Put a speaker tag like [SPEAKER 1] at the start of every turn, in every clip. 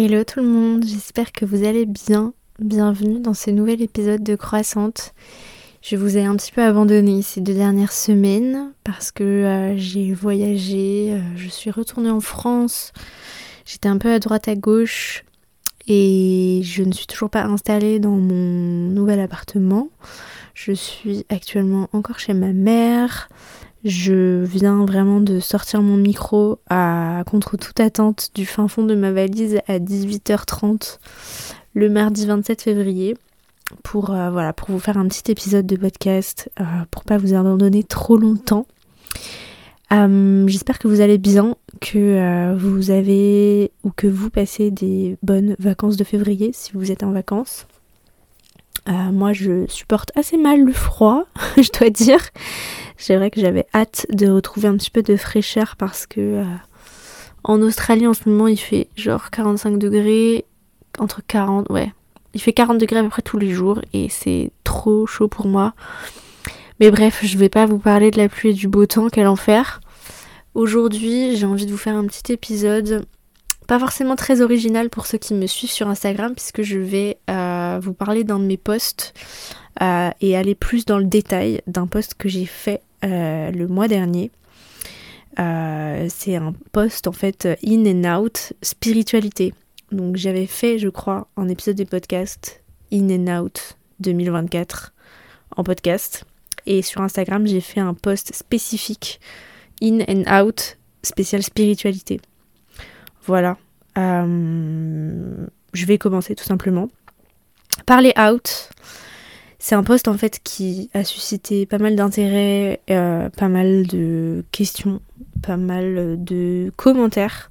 [SPEAKER 1] Hello tout le monde, j'espère que vous allez bien. Bienvenue dans ce nouvel épisode de Croissante. Je vous ai un petit peu abandonné ces deux dernières semaines parce que euh, j'ai voyagé, euh, je suis retournée en France, j'étais un peu à droite à gauche et je ne suis toujours pas installée dans mon nouvel appartement. Je suis actuellement encore chez ma mère. Je viens vraiment de sortir mon micro à contre toute attente du fin fond de ma valise à 18h30 le mardi 27 février pour euh, voilà pour vous faire un petit épisode de podcast euh, pour pas vous abandonner trop longtemps. Euh, j'espère que vous allez bien, que vous avez ou que vous passez des bonnes vacances de février si vous êtes en vacances. moi je supporte assez mal le froid, je dois dire. C'est vrai que j'avais hâte de retrouver un petit peu de fraîcheur parce que euh, en Australie en ce moment il fait genre 45 degrés, entre 40, ouais. Il fait 40 degrés à peu près tous les jours et c'est trop chaud pour moi. Mais bref, je vais pas vous parler de la pluie et du beau temps, quel enfer. Aujourd'hui, j'ai envie de vous faire un petit épisode, pas forcément très original pour ceux qui me suivent sur Instagram, puisque je vais euh, vous parler d'un de mes posts euh, et aller plus dans le détail d'un post que j'ai fait euh, le mois dernier. Euh, c'est un post en fait in and out spiritualité. Donc j'avais fait, je crois, un épisode des podcasts in and out 2024 en podcast. Et sur Instagram, j'ai fait un post spécifique in and out spécial spiritualité. Voilà. Euh, je vais commencer tout simplement. Parler out. C'est un post en fait qui a suscité pas mal d'intérêt, euh, pas mal de questions, pas mal de commentaires.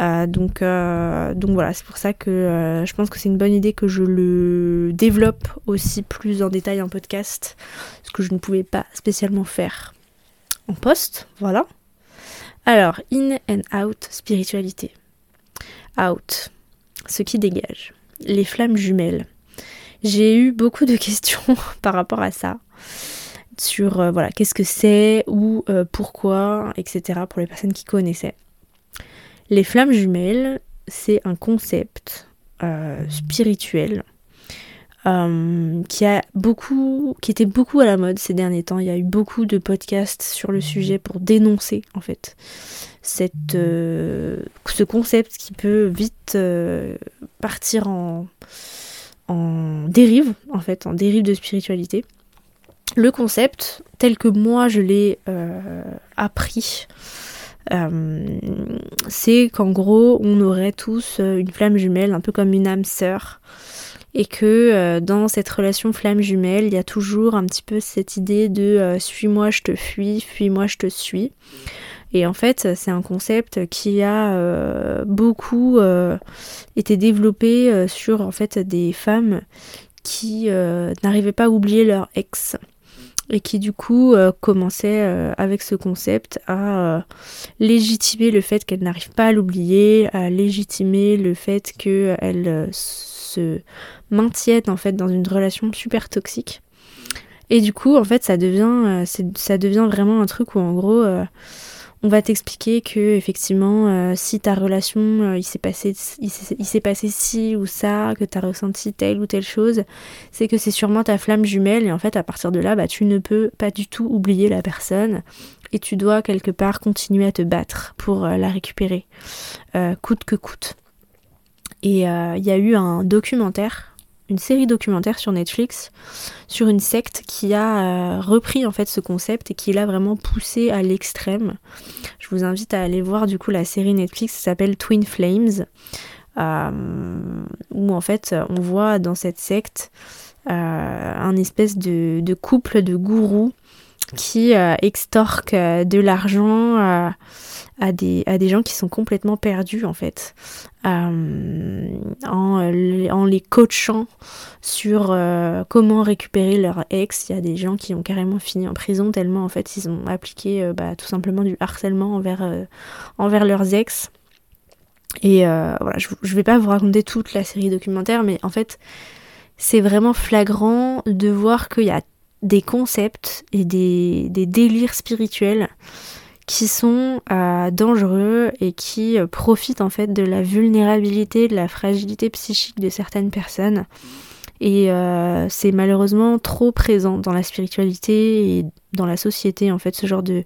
[SPEAKER 1] Euh, donc, euh, donc voilà, c'est pour ça que je pense que c'est une bonne idée que je le développe aussi plus en détail en podcast, ce que je ne pouvais pas spécialement faire en post. Voilà. Alors, in and out spiritualité. Out, ce qui dégage. Les flammes jumelles. J'ai eu beaucoup de questions par rapport à ça. Sur euh, voilà qu'est-ce que c'est ou euh, pourquoi etc pour les personnes qui connaissaient. Les flammes jumelles c'est un concept euh, spirituel qui a beaucoup qui était beaucoup à la mode ces derniers temps. Il y a eu beaucoup de podcasts sur le sujet pour dénoncer en fait cette ce concept qui peut vite partir en en dérive, en fait, en dérive de spiritualité. Le concept, tel que moi je l'ai euh, appris, euh, c'est qu'en gros, on aurait tous euh, une flamme jumelle, un peu comme une âme sœur, et que dans cette relation flamme jumelle, il y a toujours un petit peu cette idée de suis-moi, je te fuis, fuis-moi, je te suis. Et en fait, c'est un concept qui a euh, beaucoup euh, été développé euh, sur en fait des femmes qui n'arrivaient pas à oublier leur ex et qui du coup commençaient avec ce concept à légitimer le fait qu'elles n'arrivent pas à l'oublier, à légitimer le fait qu'elles se maintiennent en fait dans une relation super toxique. Et du coup, en fait, ça devient, ça devient vraiment un truc où en gros on va t'expliquer que effectivement euh, si ta relation euh, il s'est passé il s'est ci ou ça que tu as ressenti telle ou telle chose c'est que c'est sûrement ta flamme jumelle et en fait à partir de là bah tu ne peux pas du tout oublier la personne et tu dois quelque part continuer à te battre pour euh, la récupérer coûte que coûte et il y a eu un documentaire une série documentaire sur Netflix sur une secte qui a euh, repris en fait ce concept et qui l'a vraiment poussé à l'extrême. Je vous invite à aller voir du coup la série Netflix qui s'appelle Twin Flames euh, où en fait on voit dans cette secte euh, un espèce de, couple de gourous qui extorquent de l'argent à des, à des gens qui sont complètement perdus en fait, euh, en, en, les coachant sur euh, comment récupérer leur ex. Il y a des gens qui ont carrément fini en prison tellement en fait ils ont appliqué euh, bah, tout simplement du harcèlement envers, envers leurs ex. Et voilà, je, je vais pas vous raconter toute la série documentaire, mais en fait c'est vraiment flagrant de voir qu'il y a des concepts et des, délires spirituels qui sont dangereux et qui profitent en fait de la vulnérabilité, de la fragilité psychique de certaines personnes. Et c'est malheureusement trop présent dans la spiritualité et dans la société en fait ce genre de,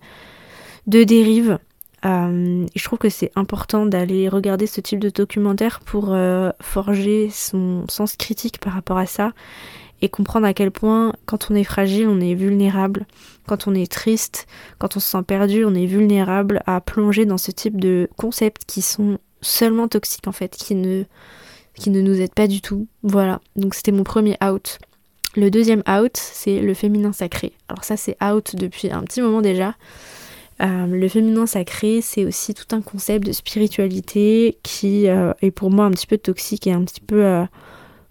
[SPEAKER 1] de dérive. Euh, je trouve que c'est important d'aller regarder ce type de documentaire pour euh, forger son sens critique par rapport à ça et comprendre à quel point quand on est fragile, on est vulnérable, quand on est triste, quand on se sent perdu, on est vulnérable à plonger dans ce type de concepts qui sont seulement toxiques en fait, qui ne, qui ne nous aident pas du tout. Voilà, donc c'était mon premier out. Le deuxième out, c'est le féminin sacré. Alors ça c'est out depuis un petit moment déjà. Euh, le féminin sacré, c'est aussi tout un concept de spiritualité qui euh, est pour moi un petit peu toxique et un petit peu euh,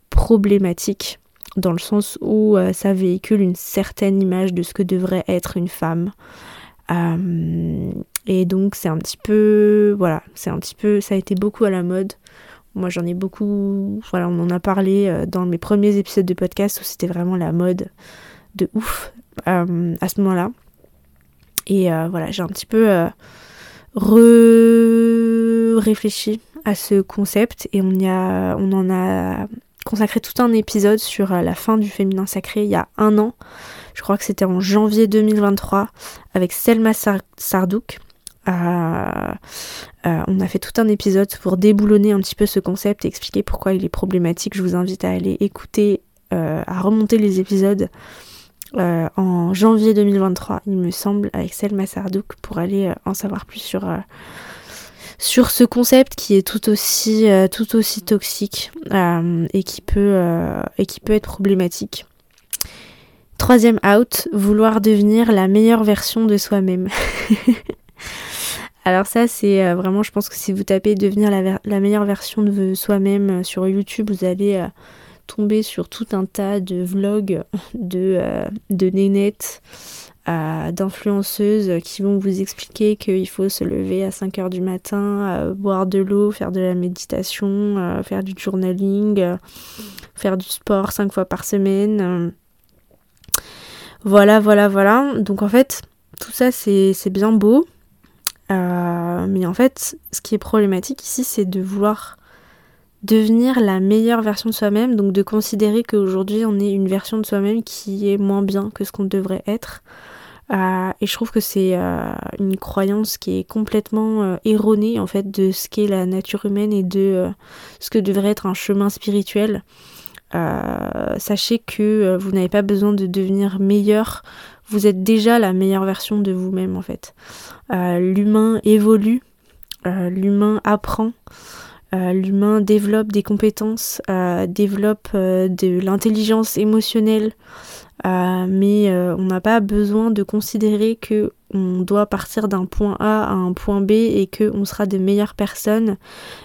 [SPEAKER 1] problématique dans le sens où ça véhicule une certaine image de ce que devrait être une femme. et donc c'est un petit peu, voilà, c'est un petit peu, ça a été beaucoup à la mode. Moi j'en ai beaucoup, voilà, on en a parlé dans mes premiers épisodes de podcast où c'était vraiment la mode de ouf à ce moment-là. Et euh, voilà, j'ai un petit peu euh, réfléchi à ce concept et on, y a, on en a consacré tout un épisode sur euh, la fin du féminin sacré il y a un an. Je crois que c'était en janvier 2023 avec Selma Sardouk. on a fait tout un épisode pour déboulonner un petit peu ce concept et expliquer pourquoi il est problématique. Je vous invite à aller écouter, à remonter les épisodes euh, en janvier 2023, il me semble, avec Selma Sardouk, pour aller euh, en savoir plus sur, euh, sur ce concept qui est tout aussi, aussi toxique et, qui peut, et qui peut être problématique. Troisième out, vouloir devenir la meilleure version de soi-même. Alors ça c'est vraiment, je pense que si vous tapez devenir la, meilleure version de soi-même sur YouTube, vous allez tomber sur tout un tas de vlogs de, euh, de nénettes, euh, d'influenceuses qui vont vous expliquer qu'il faut se lever à 5 heures du matin, boire de l'eau, faire de la méditation, euh, faire du journaling, faire du sport 5 fois par semaine. Voilà, voilà, voilà. Donc en fait, tout ça c'est bien beau. mais en fait, ce qui est problématique ici, c'est de vouloir devenir la meilleure version de soi-même, donc de considérer qu'aujourd'hui on est une version de soi-même qui est moins bien que ce qu'on devrait être. Euh, et je trouve que c'est euh, une croyance qui est complètement euh, erronée en fait de ce qu'est la nature humaine et de ce que devrait être un chemin spirituel. sachez que vous n'avez pas besoin de devenir meilleur, vous êtes déjà la meilleure version de vous-même en fait. l'humain évolue, l'humain apprend. L'humain développe des compétences, développe de l'intelligence émotionnelle, mais on n'a pas besoin de considérer que on doit partir d'un point A à un point B et qu'on sera de meilleures personnes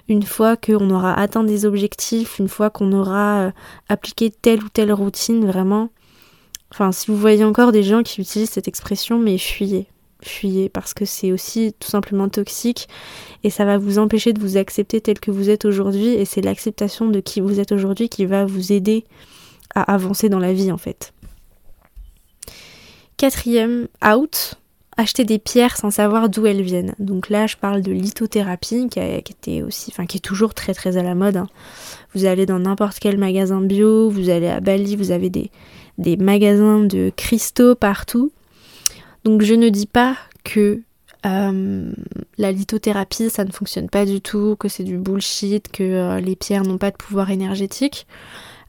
[SPEAKER 1] une fois qu'on aura atteint des objectifs, une fois qu'on aura appliqué telle ou telle routine, vraiment. Enfin, si vous voyez encore des gens qui utilisent cette expression, mais fuyez fuyez parce que c'est aussi tout simplement toxique et ça va vous empêcher de vous accepter tel que vous êtes aujourd'hui et c'est l'acceptation de qui vous êtes aujourd'hui qui va vous aider à avancer dans la vie en fait. Quatrième out, acheter des pierres sans savoir d'où elles viennent. Donc là, je parle de lithothérapie qui, aussi, enfin qui est toujours très très à la mode. Hein. Vous allez dans n'importe quel magasin bio, vous allez à Bali, vous avez des, des magasins de cristaux partout. Donc je ne dis pas que euh, la lithothérapie ça ne fonctionne pas du tout, que c'est du bullshit, que euh, les pierres n'ont pas de pouvoir énergétique.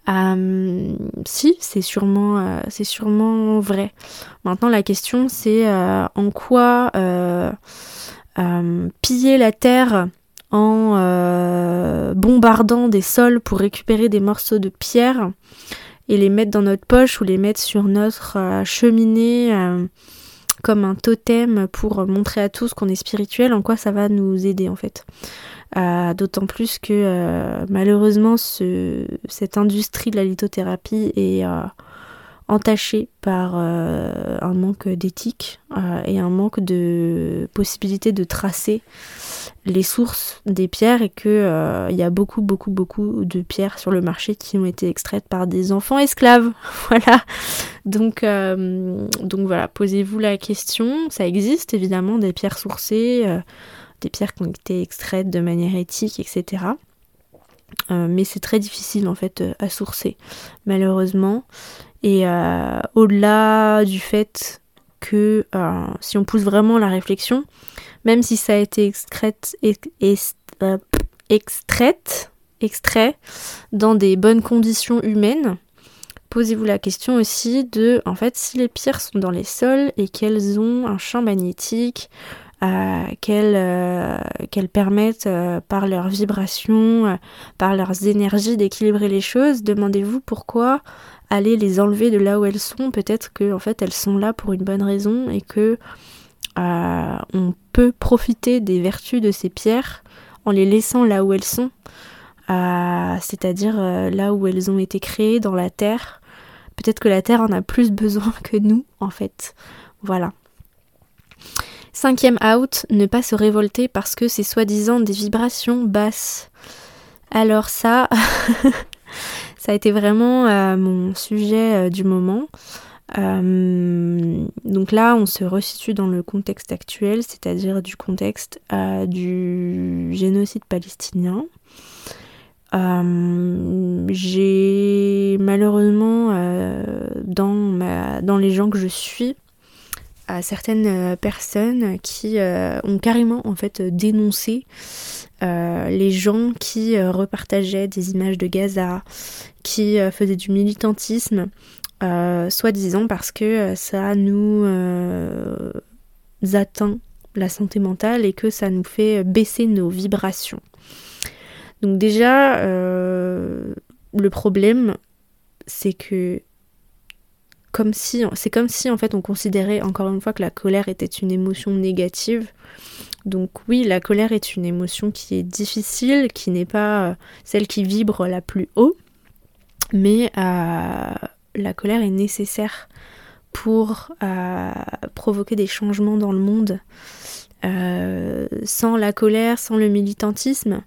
[SPEAKER 1] Euh, si, c'est sûrement, c'est sûrement vrai. Maintenant la question c'est en quoi piller la terre en bombardant des sols pour récupérer des morceaux de pierre et les mettre dans notre poche ou les mettre sur notre cheminée comme un totem pour montrer à tous qu'on est spirituel, en quoi ça va nous aider en fait. Euh, d'autant plus que euh, malheureusement ce, cette industrie de la lithothérapie est euh, entaché par euh, un manque d'éthique euh, et un manque de possibilité de tracer les sources des pierres et que euh, il y a beaucoup beaucoup beaucoup de pierres sur le marché qui ont été extraites par des enfants esclaves. voilà. Donc donc voilà, posez-vous la question. Ça existe évidemment des pierres sourcées, des pierres qui ont été extraites de manière éthique, etc. mais c'est très difficile en fait à sourcer malheureusement et euh, au-delà du fait que euh, si on pousse vraiment la réflexion, même si ça a été euh, extraite, extrait dans des bonnes conditions humaines, posez-vous la question aussi de, en fait, si les pierres sont dans les sols et qu'elles ont un champ magnétique, qu'elles permettent par leurs vibrations, par leurs énergies d'équilibrer les choses, demandez-vous pourquoi aller les enlever de là où elles sont. Peut-être que en fait elles sont là pour une bonne raison et que euh, on peut profiter des vertus de ces pierres en les laissant là où elles sont, euh, c'est-à-dire euh, là où elles ont été créées dans la terre. Peut-être que la terre en a plus besoin que nous en fait. Voilà. Cinquième out, ne pas se révolter parce que c'est soi-disant des vibrations basses. Alors ça, ça a été vraiment euh, mon sujet euh, du moment. Euh, donc là, on se resitue dans le contexte actuel, c'est-à-dire du contexte du génocide palestinien. J'ai malheureusement dans, les gens que je suis certaines personnes qui ont carrément en fait dénoncé euh, les gens qui euh, repartageaient des images de Gaza, qui euh, faisaient du militantisme, soi-disant parce que ça nous atteint la santé mentale et que ça nous fait baisser nos vibrations. Donc déjà, le problème, c'est que comme si, c'est comme si en fait on considérait encore une fois que la colère était une émotion négative donc oui, la colère est une émotion qui est difficile, qui n'est pas euh, celle qui vibre la plus haut, mais euh, la colère est nécessaire pour euh, provoquer des changements dans le monde. sans la colère, sans le militantisme,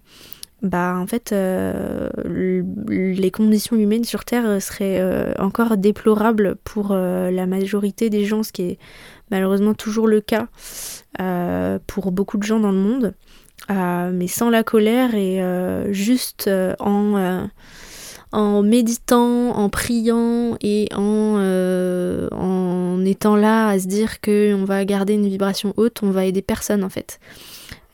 [SPEAKER 1] bah en fait les conditions humaines sur Terre seraient encore déplorables pour la majorité des gens, ce qui est malheureusement toujours le cas. Euh, pour beaucoup de gens dans le monde, euh, mais sans la colère et euh, juste en, en méditant, en priant et en, en étant là à se dire qu'on va garder une vibration haute, on va aider personne en fait.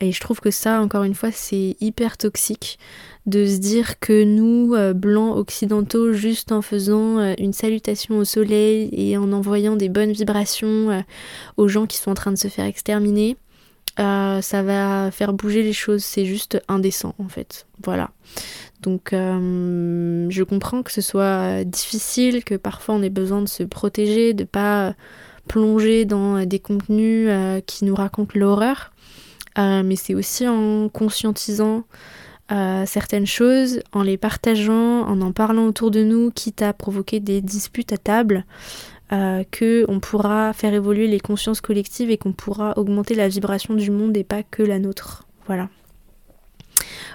[SPEAKER 1] Et je trouve que ça, encore une fois, c'est hyper toxique de se dire que nous, blancs occidentaux, juste en faisant une salutation au soleil et en envoyant des bonnes vibrations aux gens qui sont en train de se faire exterminer, ça va faire bouger les choses. C'est juste indécent en fait. Voilà. Donc je comprends que ce soit difficile, que parfois on ait besoin de se protéger, de pas plonger dans des contenus qui nous racontent l'horreur. Euh, mais c'est aussi en conscientisant euh, certaines choses, en les partageant, en en parlant autour de nous, quitte à provoquer des disputes à table, euh, que on pourra faire évoluer les consciences collectives et qu'on pourra augmenter la vibration du monde et pas que la nôtre. Voilà.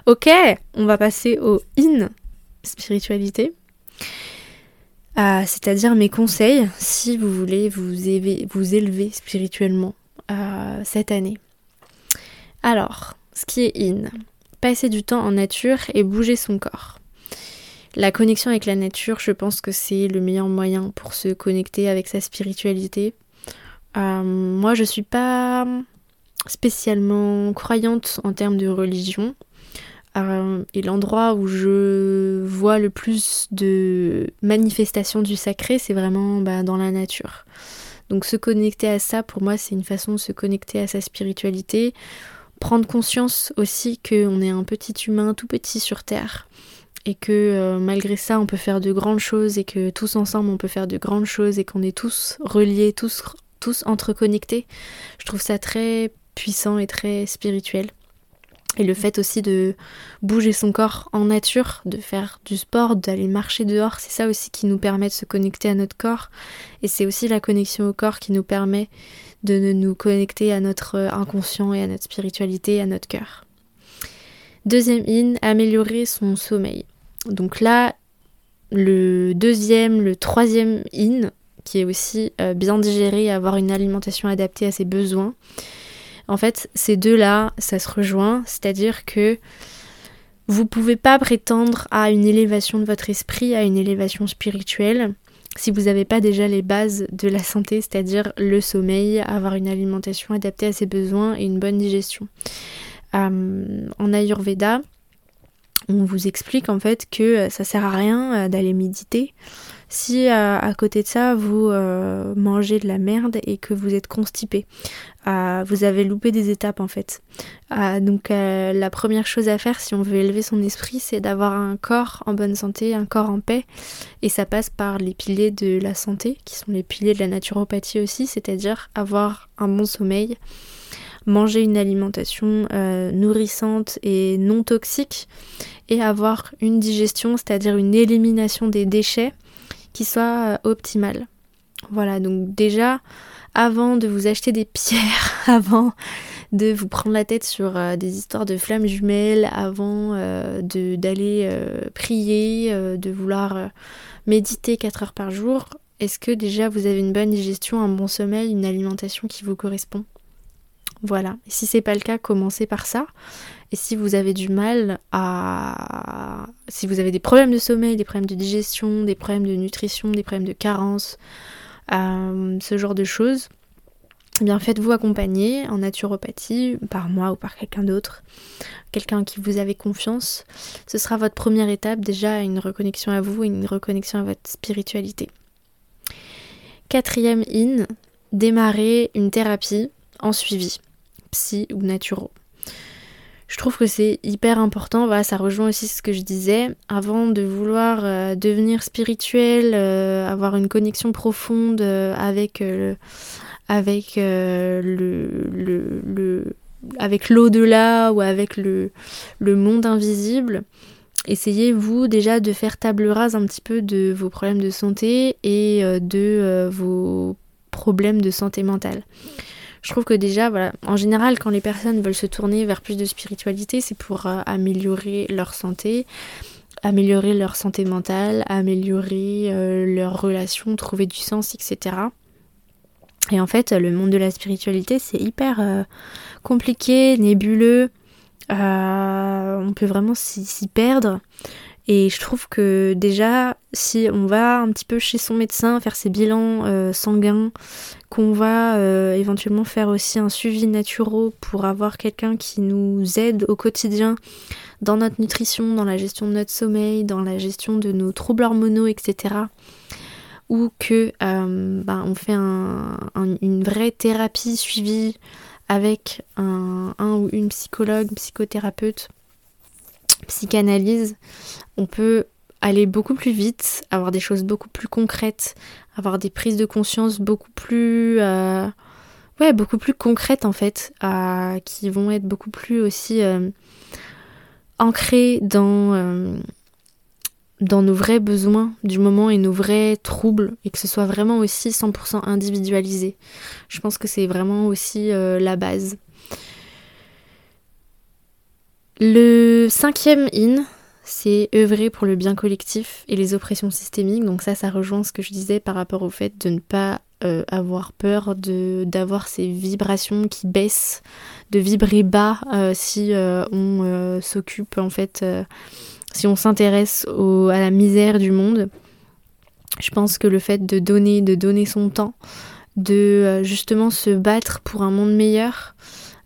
[SPEAKER 1] Ok, on va passer au in spiritualité. C'est-à-dire mes conseils si vous voulez vous élever spirituellement cette année. Alors, ce qui est in, passer du temps en nature et bouger son corps. La connexion avec la nature, je pense que c'est le meilleur moyen pour se connecter avec sa spiritualité. Euh, moi, je suis pas spécialement croyante en termes de religion. Euh, et l'endroit où je vois le plus de manifestations du sacré, c'est vraiment bah, dans la nature. Donc se connecter à ça, pour moi, c'est une façon de se connecter à sa spiritualité, prendre conscience aussi qu'on est un petit humain tout petit sur Terre et que euh, malgré ça on peut faire de grandes choses et que tous ensemble on peut faire de grandes choses et qu'on est tous reliés, tous, tous entreconnectés. Je trouve ça très puissant et très spirituel. Et le fait aussi de bouger son corps en nature, de faire du sport, d'aller marcher dehors, c'est ça aussi qui nous permet de se connecter à notre corps. Et c'est aussi la connexion au corps qui nous permet de nous connecter à notre inconscient et à notre spiritualité, à notre cœur. Deuxième in, améliorer son sommeil. Donc là, le deuxième, le troisième in, qui est aussi euh, bien digérer, avoir une alimentation adaptée à ses besoins. En fait, ces deux-là, ça se rejoint, c'est-à-dire que vous pouvez pas prétendre à une élévation de votre esprit, à une élévation spirituelle, si vous n'avez pas déjà les bases de la santé, c'est-à-dire le sommeil, avoir une alimentation adaptée à ses besoins et une bonne digestion. Euh, en Ayurveda, on vous explique en fait que ça sert à rien euh, d'aller méditer si euh, à côté de ça vous euh, mangez de la merde et que vous êtes constipé. Euh, vous avez loupé des étapes en fait. donc la première chose à faire si on veut élever son esprit, c'est d'avoir un corps en bonne santé, un corps en paix. Et ça passe par les piliers de la santé, qui sont les piliers de la naturopathie aussi, c'est-à-dire avoir un bon sommeil, manger une alimentation nourrissante et non toxique, et avoir une digestion, c'est-à-dire une élimination des déchets qui soit euh, optimale. Voilà, donc déjà, avant de vous acheter des pierres, avant de vous prendre la tête sur euh, des histoires de flammes jumelles, avant euh, d'aller prier, de vouloir méditer 4 heures par jour, est-ce que déjà vous avez une bonne digestion, un bon sommeil, une alimentation qui vous correspond? Voilà. Et si c'est pas le cas, commencez par ça. Et si vous avez du mal à... Si vous avez des problèmes de sommeil, des problèmes de digestion, des problèmes de nutrition, des problèmes de carence, euh, ce genre de choses, eh bien faites-vous accompagner en naturopathie par moi ou par quelqu'un d'autre, quelqu'un qui vous avez confiance. Ce sera votre première étape déjà une reconnexion à vous une reconnexion à votre spiritualité. Quatrième in, démarrer une thérapie en suivi, psy ou naturo. Je trouve que c'est hyper important, voilà, ça rejoint aussi ce que je disais, avant de vouloir euh, devenir spirituel, euh, avoir une connexion profonde euh, avec, avec le, le, avec l'au-delà ou avec le, le monde invisible, essayez vous déjà de faire table rase un petit peu de vos problèmes de santé et de vos problèmes de santé mentale je trouve que déjà, voilà, en général, quand les personnes veulent se tourner vers plus de spiritualité, c'est pour euh, améliorer leur santé, améliorer leur santé mentale, améliorer euh, leurs relations, trouver du sens, etc. Et en fait, le monde de la spiritualité, c'est hyper euh, compliqué, nébuleux. on peut vraiment s'y perdre. Et je trouve que déjà, si on va un petit peu chez son médecin faire ses bilans euh, sanguins, qu'on va euh, éventuellement faire aussi un suivi naturel pour avoir quelqu'un qui nous aide au quotidien dans notre nutrition, dans la gestion de notre sommeil, dans la gestion de nos troubles hormonaux, etc. Ou que euh, ben, on fait une vraie thérapie suivie avec un, un ou une psychologue, psychothérapeute psychanalyse, on peut aller beaucoup plus vite, avoir des choses beaucoup plus concrètes, avoir des prises de conscience beaucoup plus euh, ouais, beaucoup plus concrètes en fait, qui vont être beaucoup plus aussi euh, ancrées dans euh, dans nos vrais besoins du moment et nos vrais troubles et que ce soit vraiment aussi 100% individualisé. Je pense que c'est vraiment aussi la base. Le cinquième in, c'est œuvrer pour le bien collectif et les oppressions systémiques. Donc ça, ça rejoint ce que je disais par rapport au fait de ne pas euh, avoir peur d'avoir ces vibrations qui baissent, de vibrer bas euh, si euh, on s'occupe en fait, si on s'intéresse à la misère du monde. Je pense que le fait de donner, de donner son temps, de justement se battre pour un monde meilleur,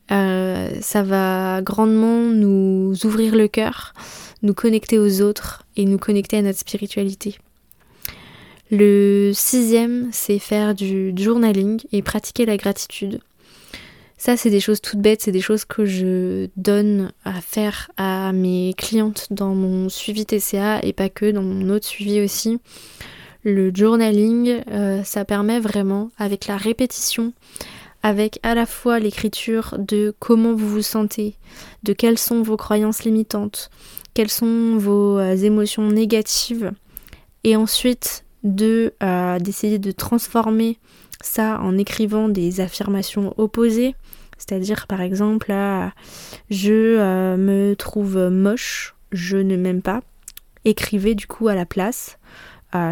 [SPEAKER 1] ça va grandement nous ouvrir le cœur, nous connecter aux autres et nous connecter à notre spiritualité. Le sixième, c'est faire du journaling et pratiquer la gratitude. Ça, c'est des choses toutes bêtes, c'est des choses que je donne à faire à mes clientes dans mon suivi TCA et pas que, dans mon autre suivi aussi. Le journaling, euh, ça permet vraiment, avec la répétition, avec à la fois l'écriture de comment vous vous sentez, de quelles sont vos croyances limitantes, quelles sont vos euh, émotions négatives, et ensuite de euh, d'essayer de transformer ça en écrivant des affirmations opposées, c'est-à-dire par exemple je euh, me trouve moche, je ne m'aime pas. Écrivez du coup à la place.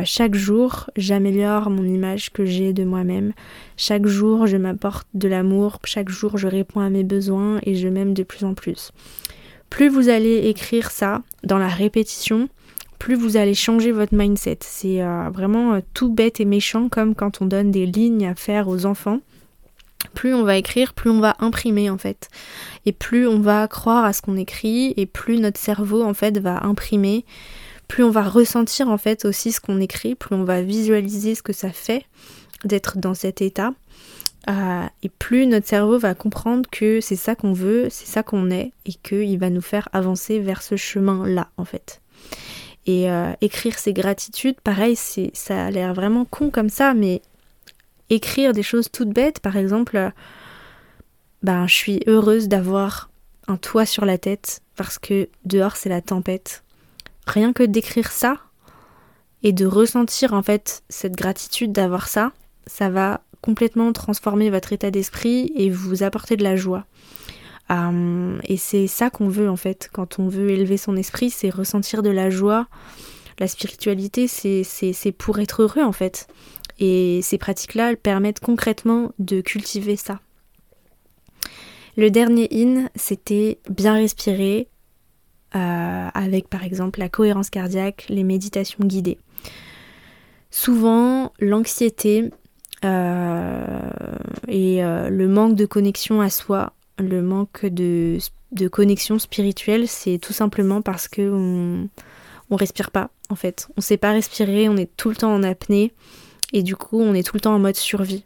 [SPEAKER 1] chaque jour, j'améliore mon image que j'ai de moi-même. Chaque jour, je m'apporte de l'amour. Chaque jour, je réponds à mes besoins et je m'aime de plus en plus. Plus vous allez écrire ça dans la répétition, plus vous allez changer votre mindset. C'est euh, vraiment euh, tout bête et méchant comme quand on donne des lignes à faire aux enfants. Plus on va écrire, plus on va imprimer en fait. Et plus on va croire à ce qu'on écrit et plus notre cerveau en fait va imprimer. Plus on va ressentir en fait aussi ce qu'on écrit, plus on va visualiser ce que ça fait d'être dans cet état. Euh, et plus notre cerveau va comprendre que c'est ça qu'on veut, c'est ça qu'on est, et qu'il va nous faire avancer vers ce chemin-là, en fait. Et euh, écrire ses gratitudes, pareil, c'est, ça a l'air vraiment con comme ça, mais écrire des choses toutes bêtes, par exemple, ben, je suis heureuse d'avoir un toit sur la tête parce que dehors c'est la tempête. Rien que d'écrire ça et de ressentir en fait cette gratitude d'avoir ça, ça va complètement transformer votre état d'esprit et vous apporter de la joie. Euh, et c'est ça qu'on veut en fait, quand on veut élever son esprit, c'est ressentir de la joie. La spiritualité, c'est pour être heureux en fait. Et ces pratiques-là, permettent concrètement de cultiver ça. Le dernier in, c'était bien respirer, euh, avec par exemple la cohérence cardiaque, les méditations guidées. Souvent, l'anxiété et le manque de connexion à soi le manque de, connexion spirituelle, c'est tout simplement parce que on, on respire pas, en fait. On sait pas respirer, on est tout le temps en apnée, et du coup, on est tout le temps en mode survie.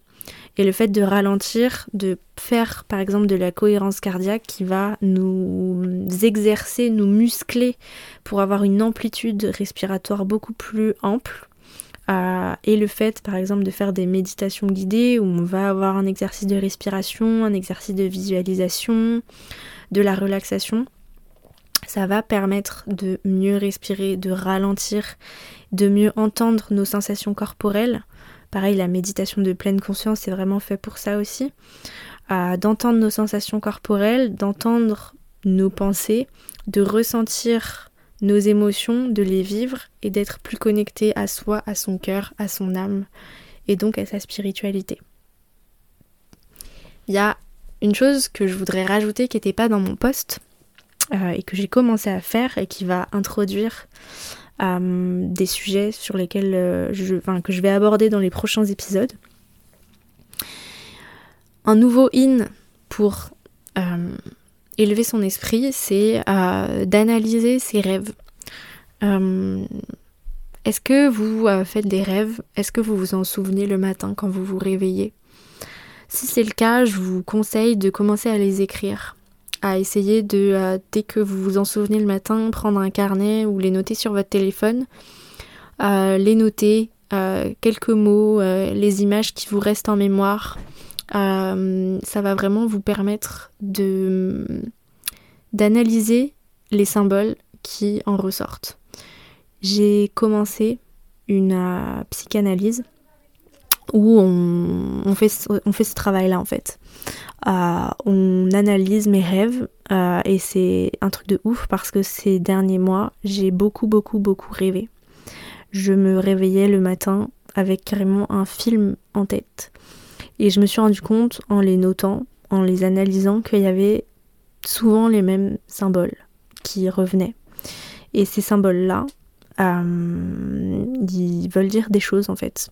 [SPEAKER 1] Et le fait de ralentir, de faire par exemple de la cohérence cardiaque qui va nous exercer, nous muscler pour avoir une amplitude respiratoire beaucoup plus ample, et le fait par exemple de faire des méditations guidées où on va avoir un exercice de respiration, un exercice de visualisation, de la relaxation, ça va permettre de mieux respirer, de ralentir, de mieux entendre nos sensations corporelles. Pareil, la méditation de pleine conscience est vraiment fait pour ça aussi. d'entendre nos sensations corporelles, d'entendre nos pensées, de ressentir nos émotions, de les vivre et d'être plus connecté à soi, à son cœur, à son âme et donc à sa spiritualité. Il y a une chose que je voudrais rajouter qui n'était pas dans mon poste euh, et que j'ai commencé à faire et qui va introduire euh, des sujets sur lesquels euh, je, que je vais aborder dans les prochains épisodes. Un nouveau in pour élever son esprit, c'est euh, d'analyser ses rêves. Euh, est-ce que vous euh, faites des rêves? Est-ce que vous vous en souvenez le matin quand vous vous réveillez? Si c'est le cas, je vous conseille de commencer à les écrire, à essayer de, dès que vous vous en souvenez le matin, prendre un carnet ou les noter sur votre téléphone, les noter, quelques mots, les images qui vous restent en mémoire, euh, ça va vraiment vous permettre de d'analyser les symboles qui en ressortent. J'ai commencé une euh, psychanalyse où on, fait, on fait ce travail-là en fait. Euh, on analyse mes rêves et c'est un truc de ouf parce que ces derniers mois, j'ai beaucoup, beaucoup, beaucoup rêvé. Je me réveillais le matin avec carrément un film en tête. Et je me suis rendu compte en les notant, en les analysant, qu'il y avait souvent les mêmes symboles qui revenaient. Et ces symboles-là, euh, ils veulent dire des choses en fait.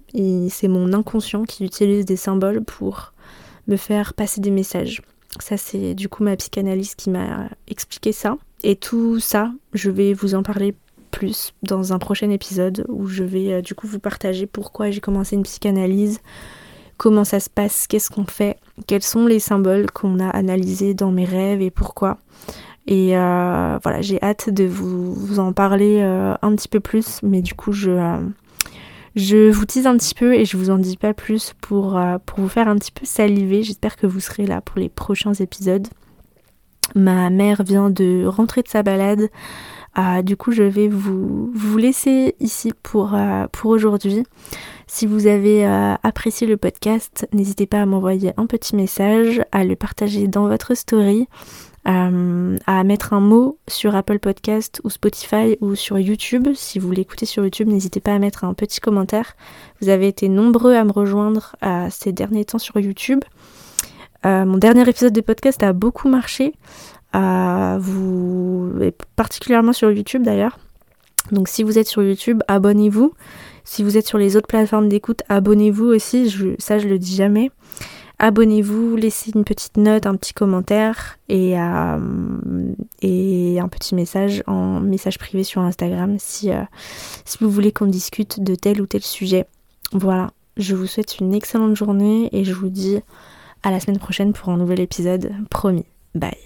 [SPEAKER 1] C'est mon inconscient qui utilise des symboles pour me faire passer des messages. Ça, c'est du coup ma psychanalyse qui m'a expliqué ça. Et tout ça, je vais vous en parler plus dans un prochain épisode où je vais euh, du coup vous partager pourquoi j'ai commencé une psychanalyse, comment ça se passe, qu'est-ce qu'on fait, quels sont les symboles qu'on a analysés dans mes rêves et pourquoi. Et euh, voilà, j'ai hâte de vous, en parler euh, un petit peu plus, mais du coup, je, euh, Je vous tease un petit peu et je vous en dis pas plus pour, vous faire un petit peu saliver. J'espère que vous serez là pour les prochains épisodes. Ma mère vient de rentrer de sa balade. Du coup, je vais vous, laisser ici pour aujourd'hui. Si vous avez apprécié le podcast, n'hésitez pas à m'envoyer un petit message, à le partager dans votre story, euh, à mettre un mot sur Apple Podcast ou Spotify ou sur YouTube. Si vous l'écoutez sur YouTube, n'hésitez pas à mettre un petit commentaire. Vous avez été nombreux à me rejoindre à ces derniers temps sur YouTube. Euh, mon dernier épisode de podcast a beaucoup marché, euh, particulièrement sur YouTube d'ailleurs. Donc si vous êtes sur YouTube, abonnez-vous. Si vous êtes sur les autres plateformes d'écoute, abonnez-vous aussi. Je, ça, je le dis jamais abonnez-vous, laissez une petite note, un petit commentaire et, euh, un petit message en message privé sur Instagram si, euh, si vous voulez qu'on discute de tel ou tel sujet. Voilà, je vous souhaite une excellente journée et je vous dis à la semaine prochaine pour un nouvel épisode. Promis. Bye.